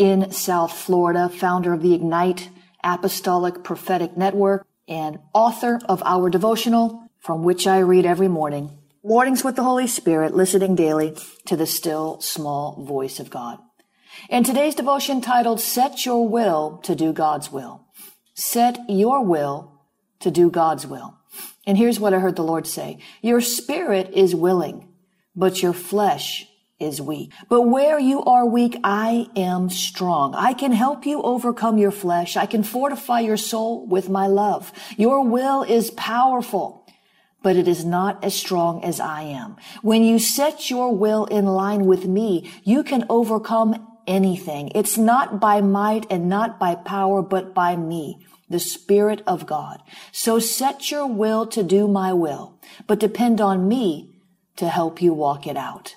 in South Florida, founder of the Ignite Apostolic Prophetic Network, and author of our devotional, from which I read every morning. Mornings with the Holy Spirit, listening daily to the still small voice of God. In today's devotion titled, Set Your Will to Do God's Will. Set your will to do God's will. And here's what I heard the Lord say. Your spirit is willing, but your flesh is weak. But where you are weak, I am strong. I can help you overcome your flesh. I can fortify your soul with my love. Your will is powerful, but it is not as strong as I am. When you set your will in line with me, you can overcome anything. It's not by might and not by power, but by me the Spirit of God. So set your will to do my will, but depend on me to help you walk it out.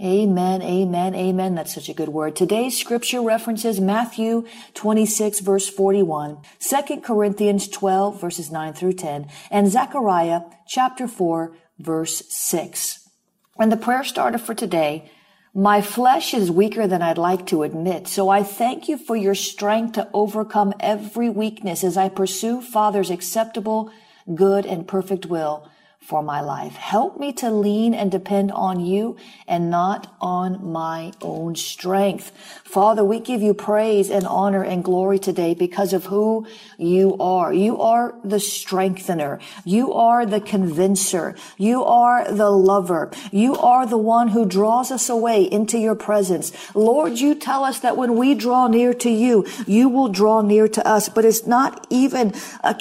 Amen, amen, amen. That's such a good word. Today's scripture references Matthew 26 verse 41, 2 Corinthians 12 verses 9 through 10, and Zechariah chapter 4 verse 6. And the prayer starter for today, my flesh is weaker than I'd like to admit, so I thank you for your strength to overcome every weakness as I pursue Father's acceptable, good, and perfect will for my life. Help me to lean and depend on you and not on my own strength. Father, we give you praise and honor and glory today because of who you are. You are the strengthener. You are the convincer. You are the lover. You are the one who draws us away into your presence. Lord, you tell us that when we draw near to you, you will draw near to us, but it's not even, a,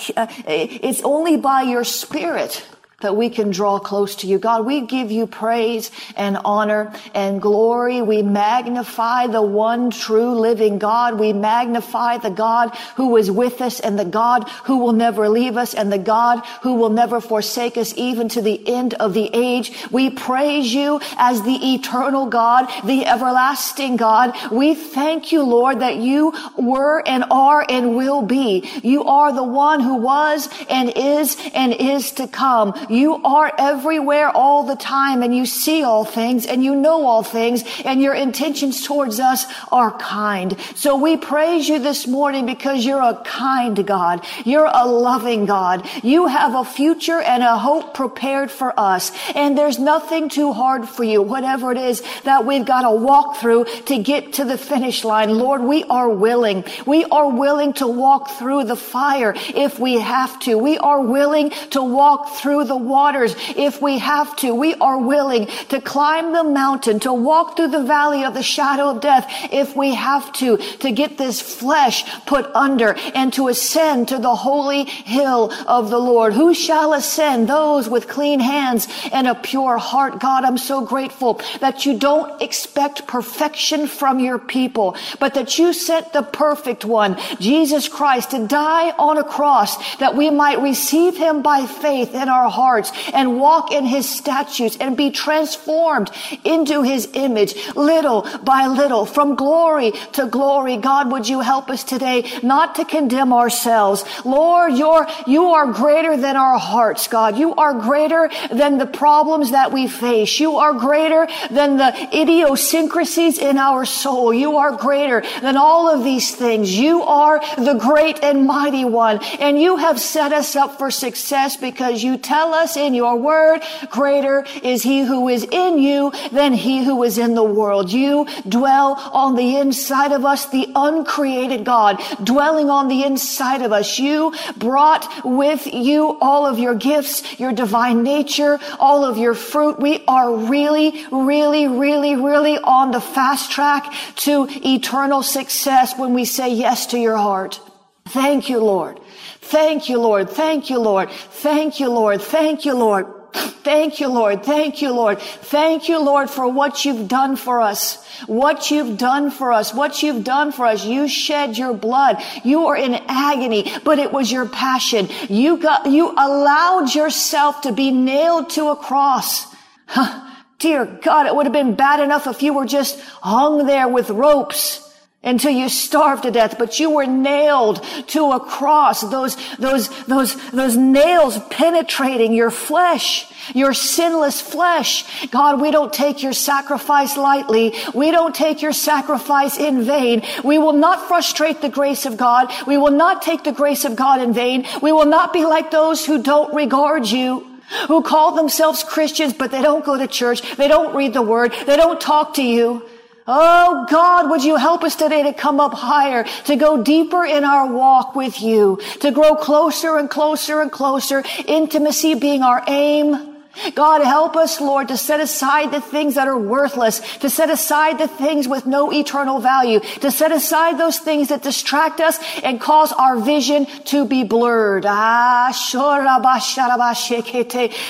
it's only by your spirit that we can draw close to you. God, we give you praise and honor and glory. We magnify the one true living God. We magnify the God who is with us and the God who will never leave us and the God who will never forsake us even to the end of the age. We praise you as the eternal God, the everlasting God. We thank you, Lord, that you were and are and will be. You are the one who was and is and is to come. You are everywhere all the time and you see all things and you know all things and your intentions towards us are kind. So we praise you this morning because you're a kind God. You're a loving God. You have a future and a hope prepared for us. And there's nothing too hard for you, whatever it is that we've got to walk through to get to the finish line. Lord, we are willing. We are willing to walk through the fire if we have to. We are willing to walk through the waters if we have to. We are willing to climb the mountain, to walk through the valley of the shadow of death if we have to, to get this flesh put under and to ascend to the holy hill of the Lord. Who shall ascend? Those with clean hands and a pure heart. God, I'm so grateful that you don't expect perfection from your people, but that you sent the perfect one, Jesus Christ, to die on a cross that we might receive him by faith in our heart hearts and walk in his statutes and be transformed into his image little by little from glory to glory. God, would you help us today not to condemn ourselves? Lord, you're, you are greater than our hearts, God. You are greater than the problems that we face. You are greater than the idiosyncrasies in our soul. You are greater than all of these things. You are the great and mighty one. And you have set us up for success because you tell us in your word, greater is he who is in you than he who is in the world. You dwell on the inside of us, the uncreated God dwelling on the inside of us. You brought with you all of your gifts, your divine nature, all of your fruit. We are really, really, really, really on the fast track to eternal success when we say yes to your heart. Thank you, Lord. Thank you, Lord. Thank you, Lord. Thank you, Lord. Thank you, Lord. Thank you, Lord. Thank you, Lord. Thank you, Lord, for what you've done for us. What you've done for us. What you've done for us. You shed your blood. You were in agony, but it was your passion. You got, you allowed yourself to be nailed to a cross. Huh. Dear God, it would have been bad enough if you were just hung there with ropes until you starved to death, but you were nailed to a cross. Those, those, those, those nails penetrating your flesh, your sinless flesh. God, we don't take your sacrifice lightly. We don't take your sacrifice in vain. We will not frustrate the grace of God. We will not take the grace of God in vain. We will not be like those who don't regard you who call themselves Christians, but they don't go to church. They don't read the word. They don't talk to you. Oh God, would you help us today to come up higher, to go deeper in our walk with you, to grow closer and closer and closer, intimacy being our aim. God, help us, Lord, to set aside the things that are worthless, to set aside the things with no eternal value, to set aside those things that distract us and cause our vision to be blurred. Ah,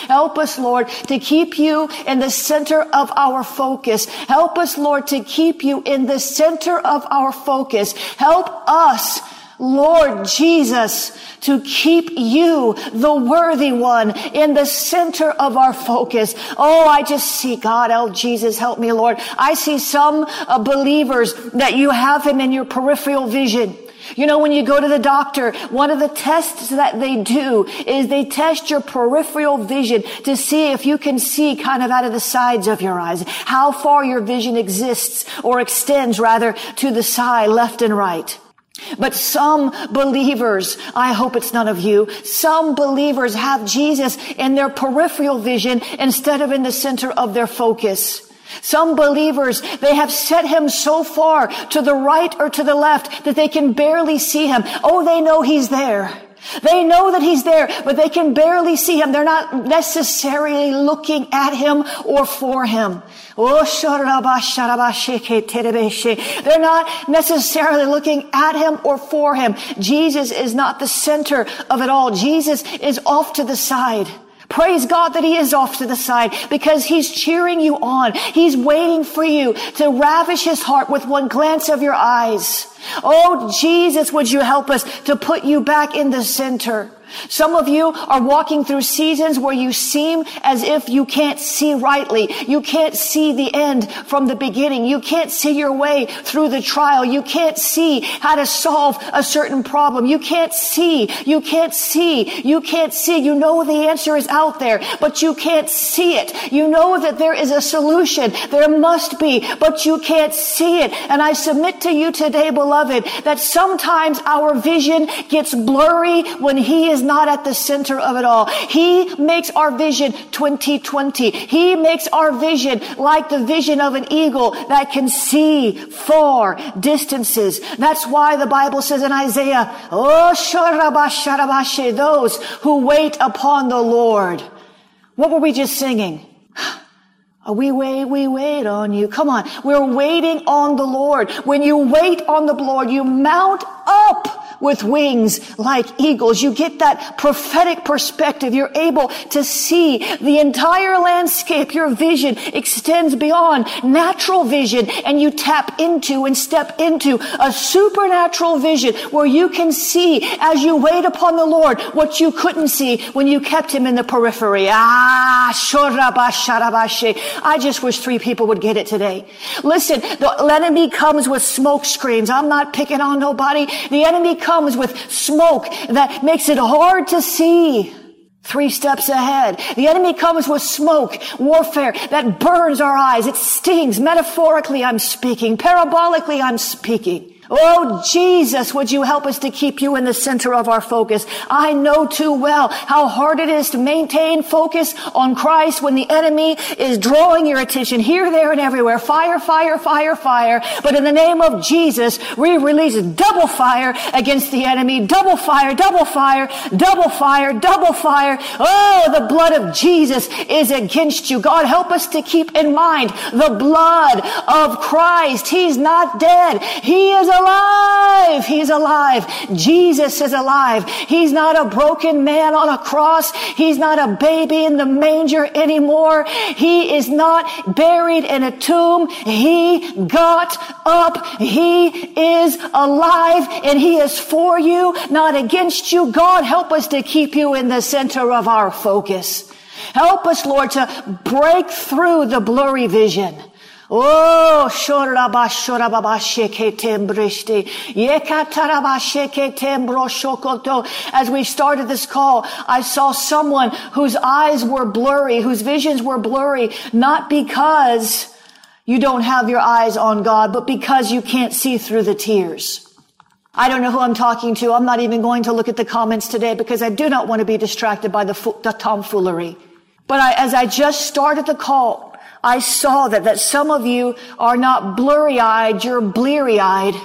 help us, Lord, to keep you in the center of our focus. Help us, Lord, to keep you in the center of our focus. Help us Lord Jesus, to keep you, the worthy one, in the center of our focus. Oh, I just see God. Oh, Jesus, help me, Lord. I see some uh, believers that you have him in your peripheral vision. You know, when you go to the doctor, one of the tests that they do is they test your peripheral vision to see if you can see kind of out of the sides of your eyes, how far your vision exists or extends rather to the side, left and right. But some believers, I hope it's none of you, some believers have Jesus in their peripheral vision instead of in the center of their focus. Some believers, they have set him so far to the right or to the left that they can barely see him. Oh, they know he's there. They know that he's there, but they can barely see him. They're not necessarily looking at him or for him. Oh, They're not necessarily looking at him or for him. Jesus is not the center of it all. Jesus is off to the side. Praise God that he is off to the side because he's cheering you on. He's waiting for you to ravish his heart with one glance of your eyes. Oh, Jesus, would you help us to put you back in the center? Some of you are walking through seasons where you seem as if you can't see rightly. You can't see the end from the beginning. You can't see your way through the trial. You can't see how to solve a certain problem. You can't see. You can't see. You can't see. You know the answer is out there, but you can't see it. You know that there is a solution. There must be, but you can't see it. And I submit to you today, beloved, that sometimes our vision gets blurry when he is is not at the center of it all. He makes our vision 2020. He makes our vision like the vision of an eagle that can see far distances. That's why the Bible says in Isaiah, Oh, those who wait upon the Lord. What were we just singing? We wait, we wait on you. Come on. We're waiting on the Lord. When you wait on the Lord, you mount up with wings like eagles. You get that prophetic perspective. You're able to see the entire landscape. Your vision extends beyond natural vision and you tap into and step into a supernatural vision where you can see as you wait upon the Lord what you couldn't see when you kept him in the periphery. Ah. I just wish three people would get it today. Listen, the enemy comes with smoke screens. I'm not picking on nobody. The enemy comes with smoke that makes it hard to see. Three steps ahead. The enemy comes with smoke, warfare that burns our eyes. It stings. Metaphorically, I'm speaking. Parabolically, I'm speaking. Oh, Jesus, would you help us to keep you in the center of our focus? I know too well how hard it is to maintain focus on Christ when the enemy is drawing your attention here, there, and everywhere. Fire, fire, fire, fire. But in the name of Jesus, we release double fire against the enemy. Double fire, double fire, double fire, double fire. Oh, the blood of Jesus is against you. God, help us to keep in mind the blood of Christ. He's not dead. He is alive. He's alive. Jesus is alive. He's not a broken man on a cross. He's not a baby in the manger anymore. He is not buried in a tomb. He got up. He is alive and he is for you, not against you. God, help us to keep you in the center of our focus. Help us, Lord, to break through the blurry vision. Oh, as we started this call, I saw someone whose eyes were blurry, whose visions were blurry, not because you don't have your eyes on God, but because you can't see through the tears. I don't know who I'm talking to. I'm not even going to look at the comments today because I do not want to be distracted by the, the tomfoolery. But I, as I just started the call, I saw that, that some of you are not blurry eyed, you're bleary eyed.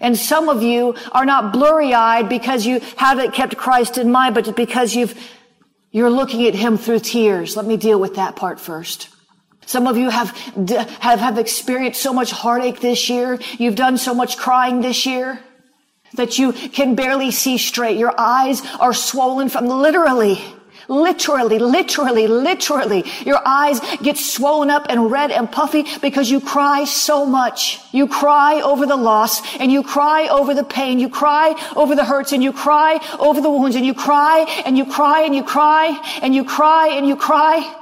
And some of you are not blurry eyed because you haven't kept Christ in mind, but because you've, you're looking at him through tears. Let me deal with that part first. Some of you have, have, have experienced so much heartache this year. You've done so much crying this year that you can barely see straight. Your eyes are swollen from literally Literally, literally, literally. Your eyes get swollen up and red and puffy because you cry so much. You cry over the loss and you cry over the pain. You cry over the hurts and you cry over the wounds and you cry and you cry and you cry and you cry and you cry.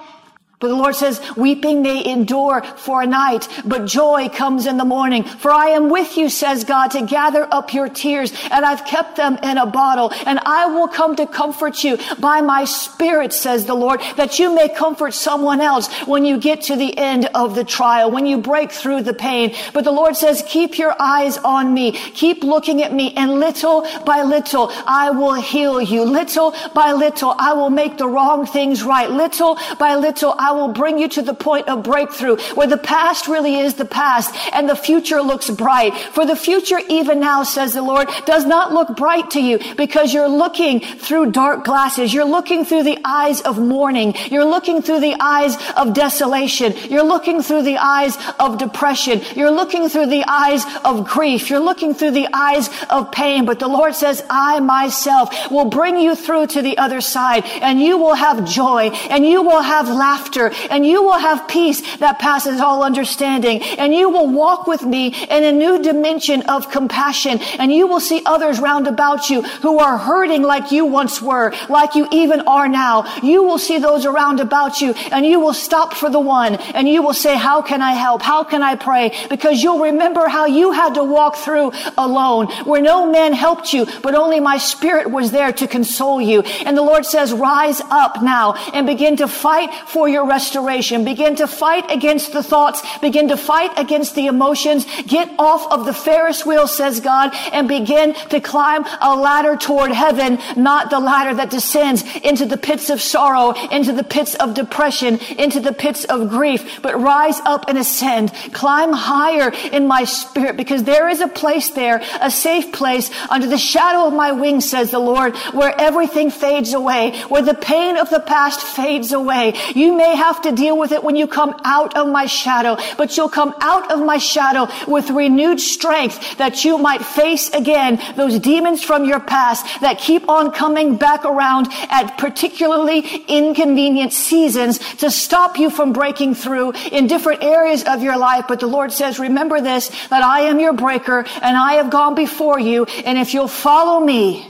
But the Lord says, weeping may endure for a night, but joy comes in the morning. For I am with you, says God, to gather up your tears, and I've kept them in a bottle, and I will come to comfort you by my spirit, says the Lord, that you may comfort someone else when you get to the end of the trial, when you break through the pain. But the Lord says, keep your eyes on me, keep looking at me, and little by little, I will heal you. Little by little, I will make the wrong things right. Little by little, will bring you to the point of breakthrough where the past really is the past and the future looks bright. For the future even now, says the Lord, does not look bright to you because you're looking through dark glasses. You're looking through the eyes of mourning. You're looking through the eyes of desolation. You're looking through the eyes of depression. You're looking through the eyes of grief. You're looking through the eyes of pain. But the Lord says, I myself will bring you through to the other side and you will have joy and you will have laughter and you will have peace that passes all understanding and you will walk with me in a new dimension of compassion and you will see others round about you who are hurting like you once were, like you even are now. You will see those around about you and you will stop for the one and you will say, how can I help? How can I pray? Because you'll remember how you had to walk through alone where no man helped you, but only my spirit was there to console you. And the Lord says, rise up now and begin to fight for your restoration. Begin to fight against the thoughts. Begin to fight against the emotions. Get off of the Ferris wheel, says God, and begin to climb a ladder toward heaven, not the ladder that descends into the pits of sorrow, into the pits of depression, into the pits of grief, but rise up and ascend. Climb higher in my spirit because there is a place there, a safe place under the shadow of my wings, says the Lord, where everything fades away, where the pain of the past fades away. You may have to deal with it when you come out of my shadow, but you'll come out of my shadow with renewed strength that you might face again those demons from your past that keep on coming back around at particularly inconvenient seasons to stop you from breaking through in different areas of your life. But the Lord says, remember this, that I am your breaker and I have gone before you. And if you'll follow me,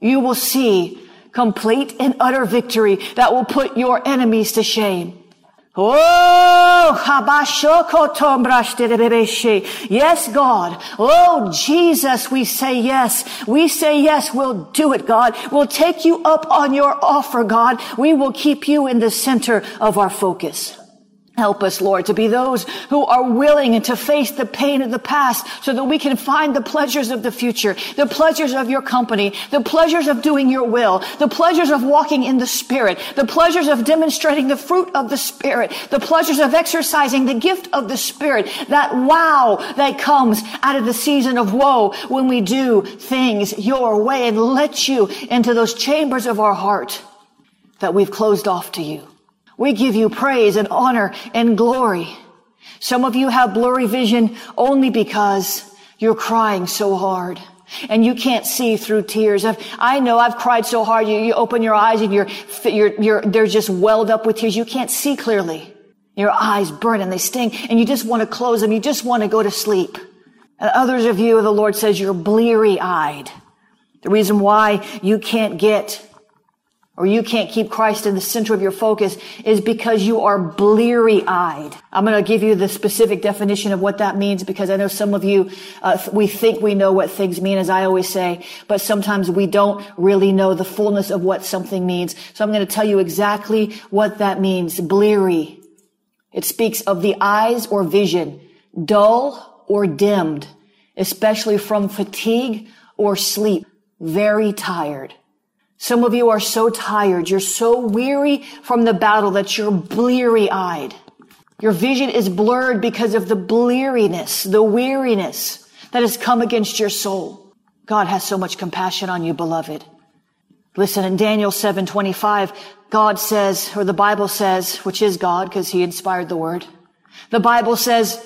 you will see complete and utter victory that will put your enemies to shame. Oh, yes, God. Oh, Jesus, we say yes. We say yes. We'll do it, God. We'll take you up on your offer, God. We will keep you in the center of our focus. Help us, Lord, to be those who are willing to face the pain of the past so that we can find the pleasures of the future, the pleasures of your company, the pleasures of doing your will, the pleasures of walking in the Spirit, the pleasures of demonstrating the fruit of the Spirit, the pleasures of exercising the gift of the Spirit, that wow that comes out of the season of woe when we do things your way and let you into those chambers of our heart that we've closed off to you. We give you praise and honor and glory. Some of you have blurry vision only because you're crying so hard and you can't see through tears. I've, i know I've cried so hard. You, you open your eyes and you're, you're, you're, they're just welled up with tears. You can't see clearly. Your eyes burn and they sting and you just want to close them. You just want to go to sleep. And others of you, the Lord says you're bleary eyed. The reason why you can't get or you can't keep Christ in the center of your focus is because you are bleary eyed. I'm going to give you the specific definition of what that means because I know some of you, uh, we think we know what things mean, as I always say, but sometimes we don't really know the fullness of what something means. So I'm going to tell you exactly what that means. Bleary. It speaks of the eyes or vision, dull or dimmed, especially from fatigue or sleep, very tired. Some of you are so tired. You're so weary from the battle that you're bleary eyed. Your vision is blurred because of the bleariness, the weariness that has come against your soul. God has so much compassion on you, beloved. Listen, in Daniel 7:25, God says, or the Bible says, which is God because he inspired the word. The Bible says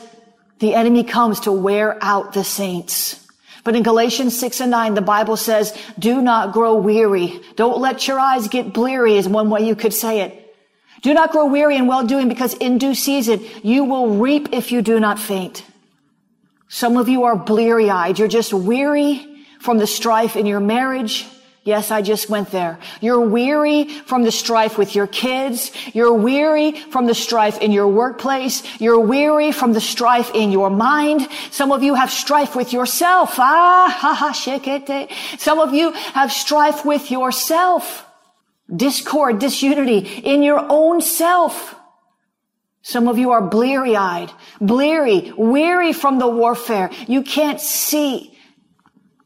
the enemy comes to wear out the saints. But in Galatians 6 and 9, the Bible says, do not grow weary. Don't let your eyes get bleary is one way you could say it. Do not grow weary in well doing because in due season you will reap if you do not faint. Some of you are bleary eyed. You're just weary from the strife in your marriage, Yes, I just went there. You're weary from the strife with your kids. You're weary from the strife in your workplace. You're weary from the strife in your mind. Some of you have strife with yourself. Ah, ha, ha, shekete. Some of you have strife with yourself. Discord, disunity in your own self. Some of you are bleary eyed, bleary, weary from the warfare. You can't see.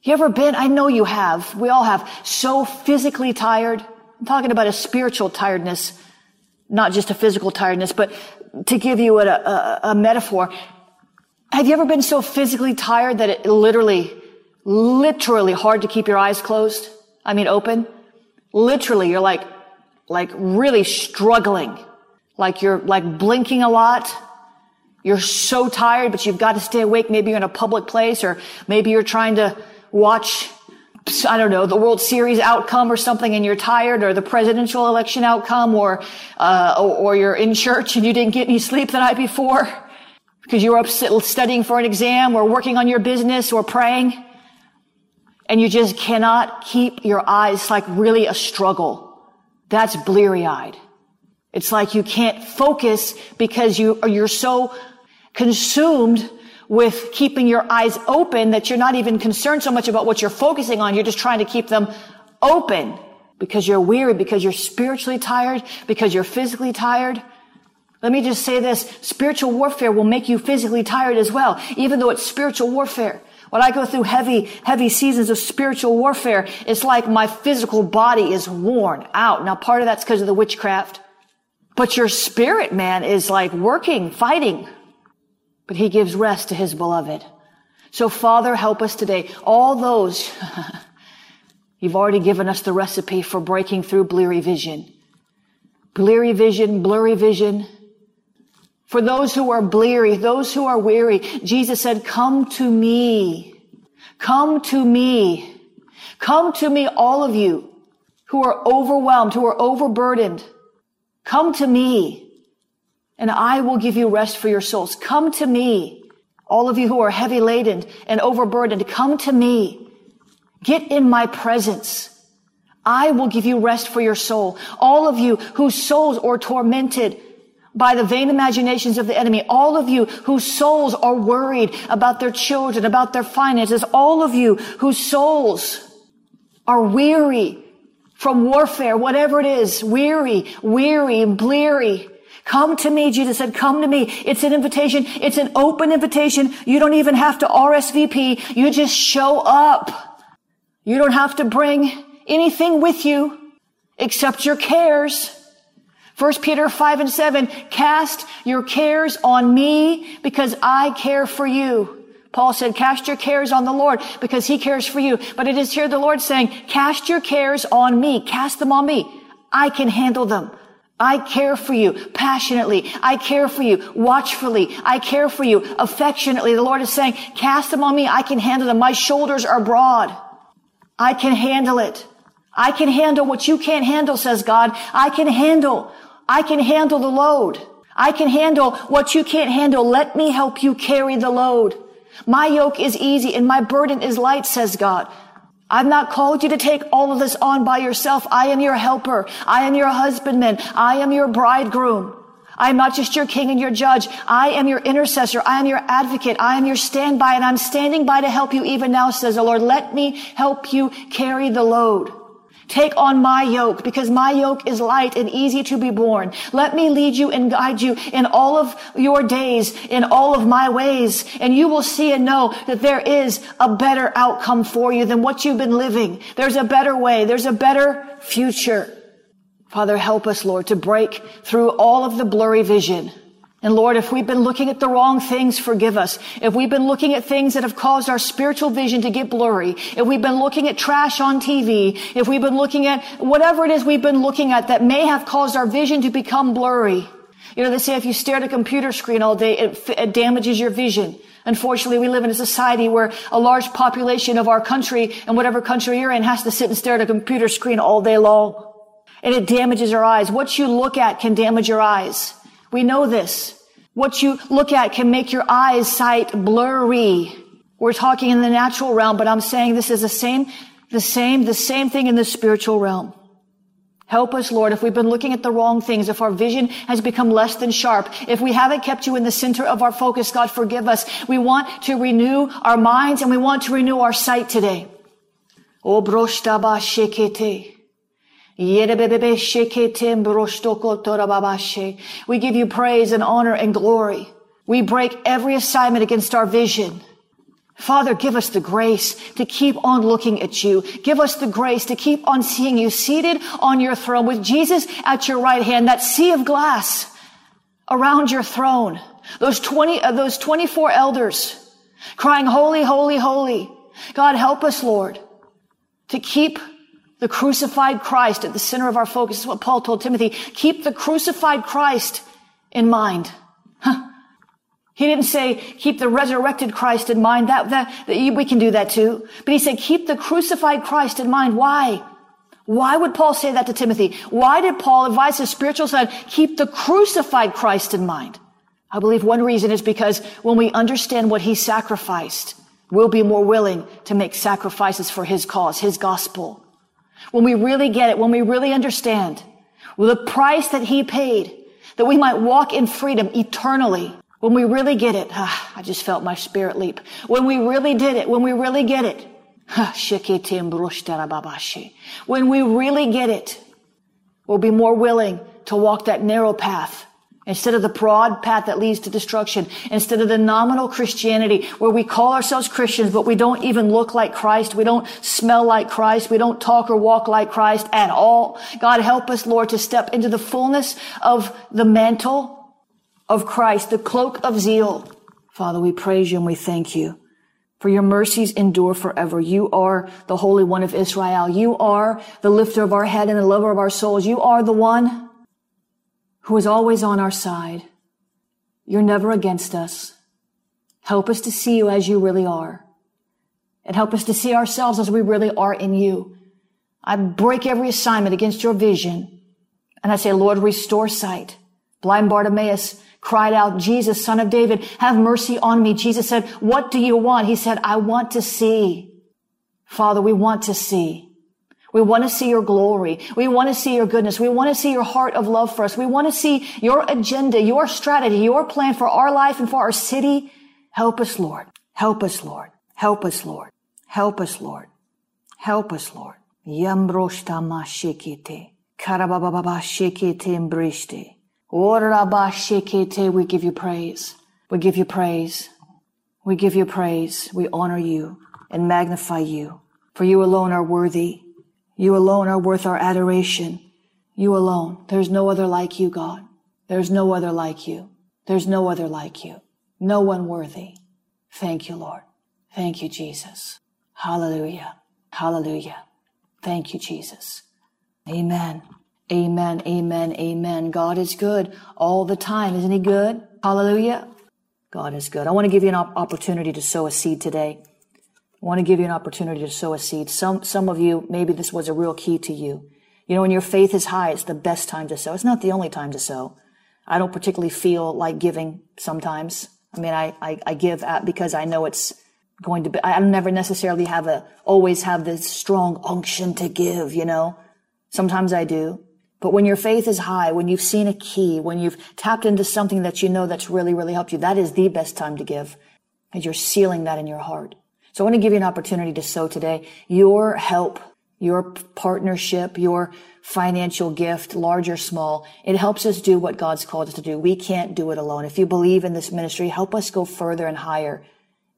You ever been, I know you have, we all have, so physically tired? I'm talking about a spiritual tiredness, not just a physical tiredness, but to give you a, a, a metaphor. Have you ever been so physically tired that it literally, literally hard to keep your eyes closed? I mean, open? Literally, you're like, like really struggling. Like you're like blinking a lot. You're so tired, but you've got to stay awake. Maybe you're in a public place or maybe you're trying to watch, I don't know, the World Series outcome or something and you're tired or the presidential election outcome or, uh, or, or you're in church and you didn't get any sleep the night before because you were up studying for an exam or working on your business or praying and you just cannot keep your eyes it's like really a struggle. That's bleary eyed. It's like you can't focus because you, you're so consumed with keeping your eyes open that you're not even concerned so much about what you're focusing on. You're just trying to keep them open because you're weary, because you're spiritually tired, because you're physically tired. Let me just say this. Spiritual warfare will make you physically tired as well, even though it's spiritual warfare. When I go through heavy, heavy seasons of spiritual warfare, it's like my physical body is worn out. Now part of that's because of the witchcraft. But your spirit, man, is like working, fighting, but he gives rest to his beloved. So Father, help us today. All those, you've already given us the recipe for breaking through bleary vision. bleary vision, blurry vision. For those who are bleary, those who are weary, Jesus said, come to me. Come to me. Come to me, all of you who are overwhelmed, who are overburdened. Come to me and I will give you rest for your souls. Come to me. All of you who are heavy laden and overburdened, come to me. Get in my presence. I will give you rest for your soul. All of you whose souls are tormented by the vain imaginations of the enemy, all of you whose souls are worried about their children, about their finances, all of you whose souls are weary from warfare, whatever it is, weary, weary, bleary. Come to me, Jesus said, come to me. It's an invitation. It's an open invitation. You don't even have to RSVP. You just show up. You don't have to bring anything with you except your cares. 1 Peter 5 and 7, cast your cares on me because I care for you. Paul said, cast your cares on the Lord because he cares for you. But it is here the Lord saying, cast your cares on me. Cast them on me. I can handle them. I care for you passionately. I care for you watchfully. I care for you affectionately. The Lord is saying, cast them on me. I can handle them. My shoulders are broad. I can handle it. I can handle what you can't handle, says God. I can handle, I can handle the load. I can handle what you can't handle. Let me help you carry the load. My yoke is easy and my burden is light, says God. I've not called you to take all of this on by yourself. I am your helper. I am your husbandman. I am your bridegroom. I am not just your king and your judge. I am your intercessor. I am your advocate. I am your standby and I'm standing by to help you even now, says the Lord. Let me help you carry the load. Take on my yoke because my yoke is light and easy to be borne. Let me lead you and guide you in all of your days, in all of my ways. And you will see and know that there is a better outcome for you than what you've been living. There's a better way. There's a better future. Father, help us, Lord, to break through all of the blurry vision and Lord, if we've been looking at the wrong things, forgive us. If we've been looking at things that have caused our spiritual vision to get blurry, if we've been looking at trash on TV, if we've been looking at whatever it is we've been looking at that may have caused our vision to become blurry. You know, they say if you stare at a computer screen all day, it, it damages your vision. Unfortunately, we live in a society where a large population of our country and whatever country you're in has to sit and stare at a computer screen all day long. And it damages our eyes. What you look at can damage your eyes. We know this. What you look at can make your eyes sight blurry. We're talking in the natural realm, but I'm saying this is the same, the same, the same thing in the spiritual realm. Help us, Lord, if we've been looking at the wrong things, if our vision has become less than sharp, if we haven't kept you in the center of our focus, God, forgive us. We want to renew our minds and we want to renew our sight today. Oh, broštaba shekete. We give you praise and honor and glory. We break every assignment against our vision. Father, give us the grace to keep on looking at you. Give us the grace to keep on seeing you seated on your throne with Jesus at your right hand, that sea of glass around your throne. Those 20, uh, those 24 elders crying, holy, holy, holy. God, help us, Lord, to keep the crucified Christ at the center of our focus. This is what Paul told Timothy. Keep the crucified Christ in mind. Huh. He didn't say keep the resurrected Christ in mind. That, that, that, we can do that too. But he said keep the crucified Christ in mind. Why? Why would Paul say that to Timothy? Why did Paul advise his spiritual son keep the crucified Christ in mind? I believe one reason is because when we understand what he sacrificed, we'll be more willing to make sacrifices for his cause, his gospel. When we really get it, when we really understand the price that he paid, that we might walk in freedom eternally. When we really get it, ah, I just felt my spirit leap. When we really did it, when we really get it, when we really get it, we'll be more willing to walk that narrow path Instead of the broad path that leads to destruction, instead of the nominal Christianity where we call ourselves Christians, but we don't even look like Christ, we don't smell like Christ, we don't talk or walk like Christ at all. God help us, Lord, to step into the fullness of the mantle of Christ, the cloak of zeal. Father, we praise you and we thank you. For your mercies endure forever. You are the Holy One of Israel. You are the lifter of our head and the lover of our souls. You are the one who is always on our side. You're never against us. Help us to see you as you really are and help us to see ourselves as we really are in you. I break every assignment against your vision. And I say, Lord, restore sight. Blind Bartimaeus cried out, Jesus, son of David, have mercy on me. Jesus said, what do you want? He said, I want to see. Father, we want to see. We want to see your glory. We want to see your goodness. We want to see your heart of love for us. We want to see your agenda, your strategy, your plan for our life and for our city. Help us, Lord. Help us, Lord. Help us, Lord. Help us, Lord. Help us, Lord. Yambroshta ma shekete. Karabababa shekete mbrishte. Oraba. We give you praise. We give you praise. We give you praise. We honor you and magnify you. For you alone are worthy. You alone are worth our adoration. You alone. There's no other like you, God. There's no other like you. There's no other like you. No one worthy. Thank you, Lord. Thank you, Jesus. Hallelujah. Hallelujah. Thank you, Jesus. Amen. Amen. Amen. Amen. God is good all the time. Isn't he good? Hallelujah. God is good. I want to give you an opportunity to sow a seed today. I want to give you an opportunity to sow a seed. Some, some of you, maybe this was a real key to you. You know, when your faith is high, it's the best time to sow. It's not the only time to sow. I don't particularly feel like giving sometimes. I mean, I, I, I give at, because I know it's going to be, I never necessarily have a, always have this strong unction to give, you know. Sometimes I do. But when your faith is high, when you've seen a key, when you've tapped into something that you know that's really, really helped you, that is the best time to give. And you're sealing that in your heart. So I want to give you an opportunity to sow today. Your help, your partnership, your financial gift, large or small, it helps us do what God's called us to do. We can't do it alone. If you believe in this ministry, help us go further and higher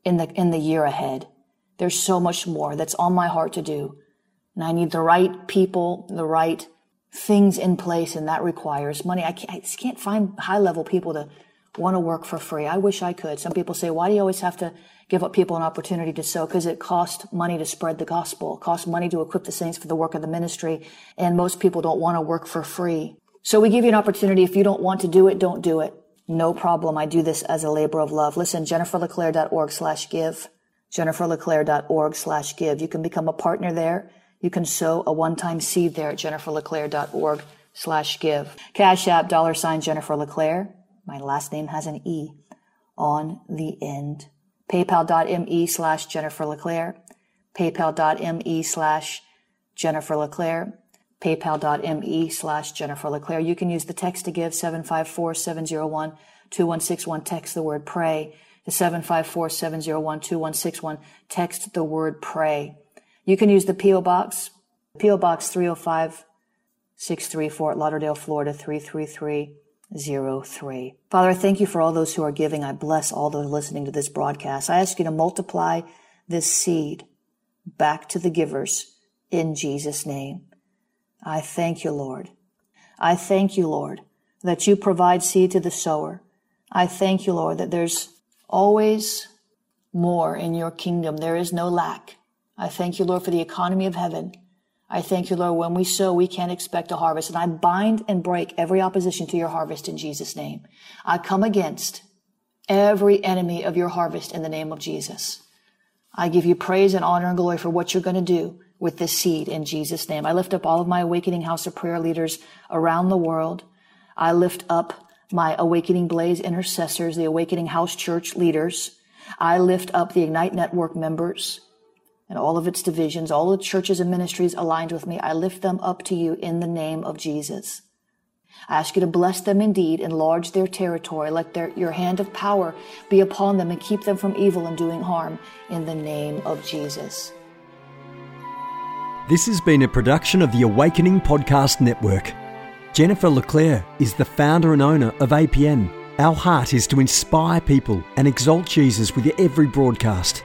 in the, in the year ahead. There's so much more that's on my heart to do. And I need the right people, the right things in place, and that requires money. I, can't, I just can't find high level people to want to work for free. I wish I could. Some people say, why do you always have to give up people an opportunity to sow? Because it costs money to spread the gospel. It costs money to equip the saints for the work of the ministry. And most people don't want to work for free. So we give you an opportunity. If you don't want to do it, don't do it. No problem. I do this as a labor of love. Listen, jenniferleclaire.org slash give. jenniferleclaire.org slash give. You can become a partner there. You can sow a one-time seed there at jenniferleclaire.org slash give. Cash app, dollar sign Jennifer LeClaire. My last name has an E on the end. PayPal.me slash Jennifer LeClaire. PayPal.me slash Jennifer LeClaire paypal.me slash Jennifer LeClaire. You can use the text to give 754-701-2161. Text the word pray to 754-701-2161. Text the word pray. You can use the P.O. Box, P.O. Box 305 634 Lauderdale, Florida 33303. Father, I thank you for all those who are giving. I bless all those listening to this broadcast. I ask you to multiply this seed back to the givers in Jesus' name. I thank you, Lord. I thank you, Lord, that you provide seed to the sower. I thank you, Lord, that there's always more in your kingdom. There is no lack. I thank you, Lord, for the economy of heaven. I thank you, Lord, when we sow, we can't expect a harvest. And I bind and break every opposition to your harvest in Jesus' name. I come against every enemy of your harvest in the name of Jesus. I give you praise and honor and glory for what you're going to do with this seed in Jesus' name. I lift up all of my Awakening House of Prayer leaders around the world. I lift up my Awakening Blaze intercessors, the Awakening House Church leaders. I lift up the Ignite Network members and all of its divisions, all the churches and ministries aligned with me. I lift them up to you in the name of Jesus. I ask you to bless them indeed, enlarge their territory, let their, your hand of power be upon them and keep them from evil and doing harm in the name of Jesus. This has been a production of the Awakening Podcast Network. Jennifer LeClaire is the founder and owner of APN. Our heart is to inspire people and exalt Jesus with every broadcast.